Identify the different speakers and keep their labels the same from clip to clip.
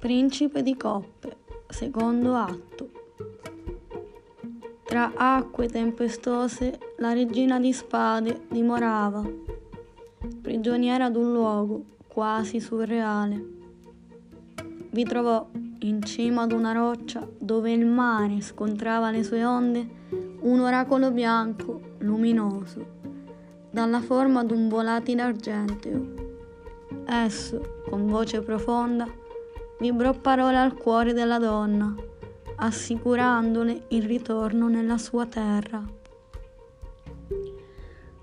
Speaker 1: Principe di coppe, secondo atto. Tra acque tempestose la regina di spade dimorava, prigioniera d'un luogo quasi surreale. Vi trovò in cima ad una roccia dove il mare scontrava le sue onde un oracolo bianco, luminoso, dalla forma d'un volatile argenteo. Esso, con voce profonda, vibrò parole al cuore della donna, assicurandole il ritorno nella sua terra.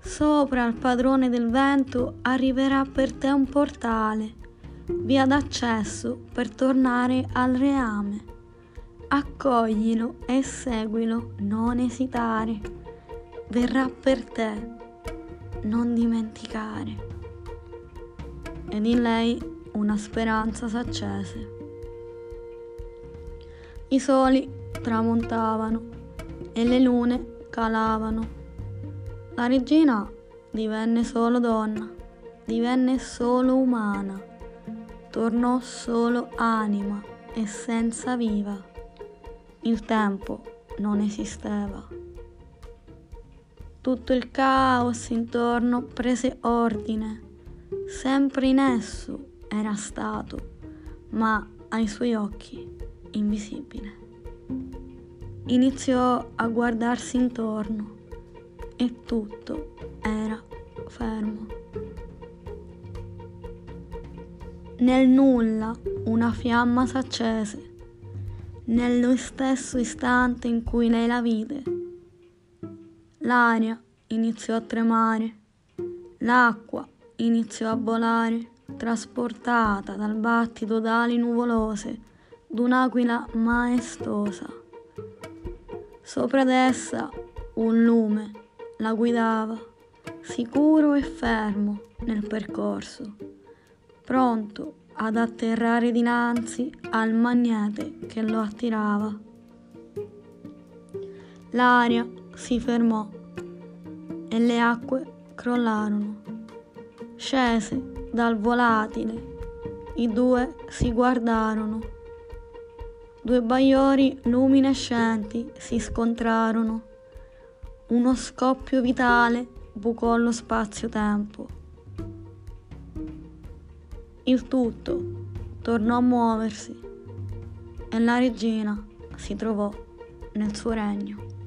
Speaker 1: Sopra al padrone del vento arriverà per te un portale, via d'accesso per tornare al reame. Accoglilo e seguilo, non esitare. Verrà per te, non dimenticare. Ed in lei una speranza s'accese. I soli tramontavano e le lune calavano. La regina divenne solo donna, divenne solo umana, tornò solo anima, essenza viva. Il tempo non esisteva. Tutto il caos intorno prese ordine, sempre in esso era stato, ma ai suoi occhi invisibile. Iniziò a guardarsi intorno e tutto era fermo. Nel nulla una fiamma s'accese, nello stesso istante in cui lei la vide. L'aria iniziò a tremare, l'acqua iniziò a volare trasportata dal battito d'ali nuvolose d'un'aquila maestosa. Sopra d'essa un lume la guidava, sicuro e fermo nel percorso, pronto ad atterrare dinanzi al magnete che lo attirava. L'aria si fermò e le acque crollarono. Scese dal volatile. I due si guardarono. Due bagliori luminescenti si scontrarono. Uno scoppio vitale bucò lo spazio-tempo. Il tutto tornò a muoversi e la regina si trovò nel suo regno.